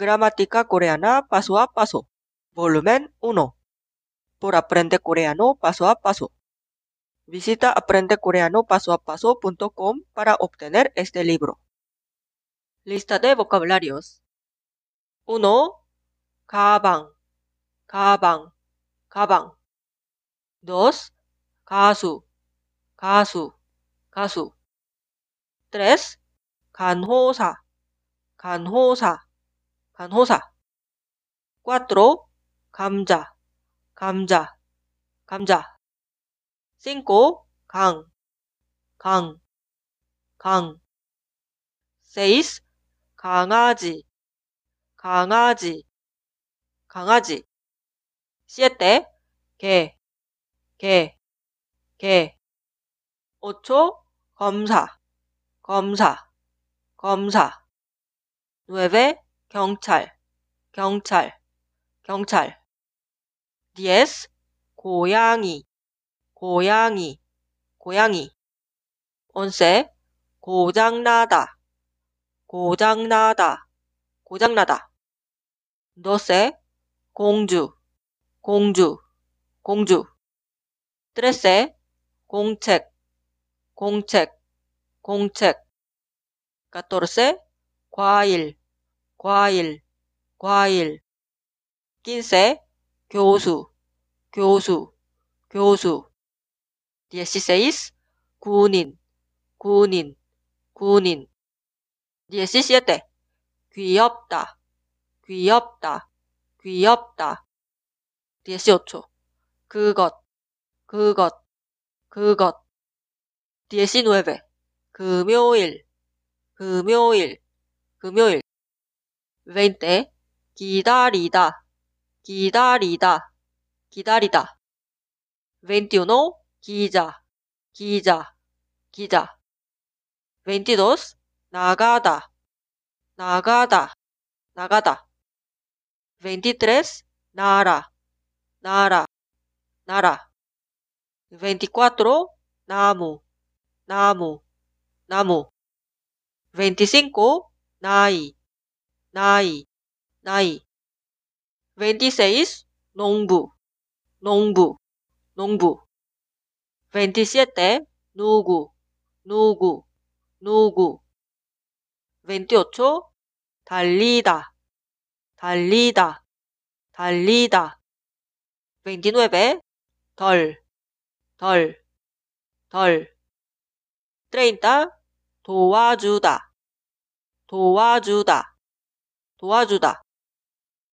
Gramática coreana paso a paso. Volumen 1. Por aprender coreano paso a paso. Visita aprendecoreanopasoapaso.com para obtener este libro. Lista de vocabularios. 1. 가방, 가방, 가방. 2. 가수, 가수, 가수. 3. 간호사, 간호사, 간호사. 4. 감자, 감자, 감자. 5. 강, 강, 강. 6. 강아지, 강아지, 강아지. 7. 개, 개, 개. 8. 검사, 검사, 검사. 9. 경찰, 경찰, 경찰. 10. 고양이, 고양이, 고양이. 11. 고장나다, 고장나다, 고장나다. 12. 공주, 공주, 공주. 13. 공책, 공책, 공책. 14. 과일, 과일, 과일. 15. 교수, 교수, 교수. 16. 군인, 군인, 군인. 17. 귀엽다, 귀엽다, 귀엽다. 18. 그것, 그것, 그것. 19. 금요일, 금요일, 금요일. 20. 기다리다, 기다리다, 기다리다. 21. 기자, 기자, 기자. 22. 나가다, 나가다, 나가다. 23. 나라, 나라, 나라. 24. 나무, 나무, 나무. 25. 나이, 나이, 나이. 26. 농부, 농부, 농부. 27. 누구, 누구, 누구. 28. 달리다, 달리다, 달리다. 29. 덜, 덜, 덜. 30. 도와주다, 도와주다, 도와주다.